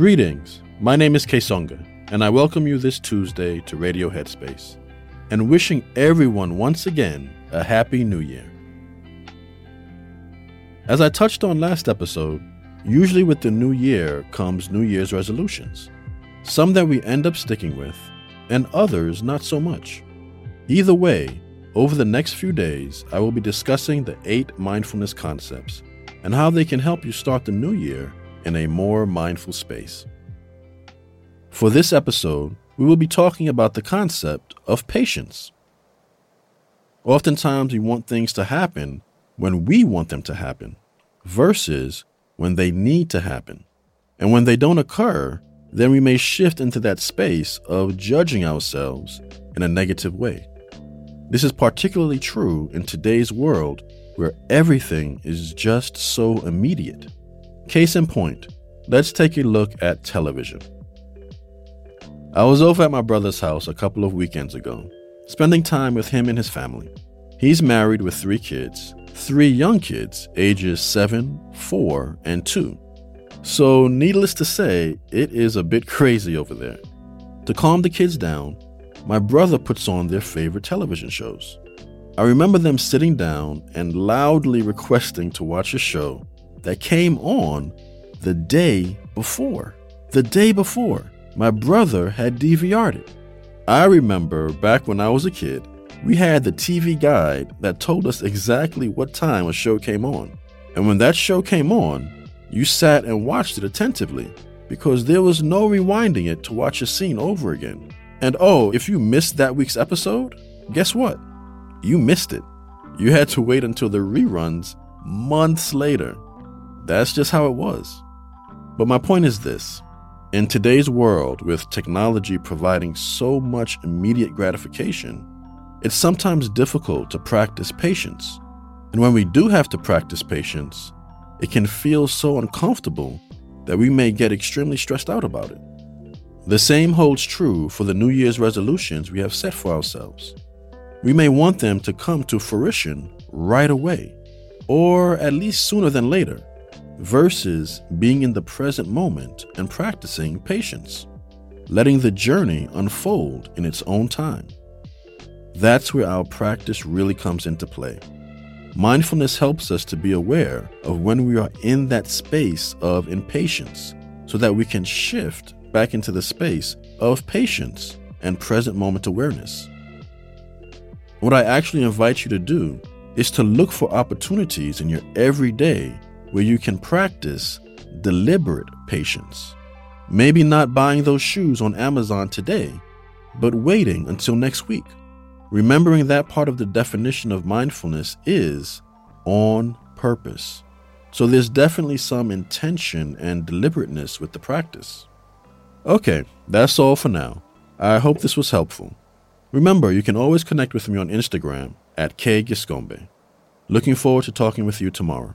Greetings. My name is Kessonga, and I welcome you this Tuesday to Radio Headspace, and wishing everyone once again a happy new year. As I touched on last episode, usually with the new year comes New Year's resolutions, some that we end up sticking with, and others not so much. Either way, over the next few days, I will be discussing the eight mindfulness concepts and how they can help you start the new year in a more mindful space. For this episode, we will be talking about the concept of patience. Oftentimes, we want things to happen when we want them to happen versus when they need to happen. And when they don't occur, then we may shift into that space of judging ourselves in a negative way. This is particularly true in today's world where everything is just so immediate. Case in point, let's take a look at television. I was over at my brother's house a couple of weekends ago, spending time with him and his family. He's married with three kids, three young kids, ages 7, 4, and 2. So, needless to say, it is a bit crazy over there. To calm the kids down, my brother puts on their favorite television shows. I remember them sitting down and loudly requesting to watch a show that came on the day before. The day before, my brother had DVR'd it. I remember back when I was a kid, we had the TV guide that told us exactly what time a show came on. And when that show came on, you sat and watched it attentively because there was no rewinding it to watch a scene over again. And oh, if you missed that week's episode, guess what? You missed it. You had to wait until the reruns months later. That's just how it was. But my point is this in today's world, with technology providing so much immediate gratification, it's sometimes difficult to practice patience. And when we do have to practice patience, it can feel so uncomfortable that we may get extremely stressed out about it. The same holds true for the New Year's resolutions we have set for ourselves. We may want them to come to fruition right away, or at least sooner than later, versus being in the present moment and practicing patience, letting the journey unfold in its own time. That's where our practice really comes into play. Mindfulness helps us to be aware of when we are in that space of impatience so that we can shift back into the space of patience and present moment awareness. What I actually invite you to do is to look for opportunities in your everyday where you can practice deliberate patience. Maybe not buying those shoes on Amazon today, but waiting until next week. remembering that part of the definition of mindfulness is on purpose. So there's definitely some intention and deliberateness with the practice. Okay, that's all for now. I hope this was helpful. Remember, you can always connect with me on Instagram at kgiscombe. Looking forward to talking with you tomorrow.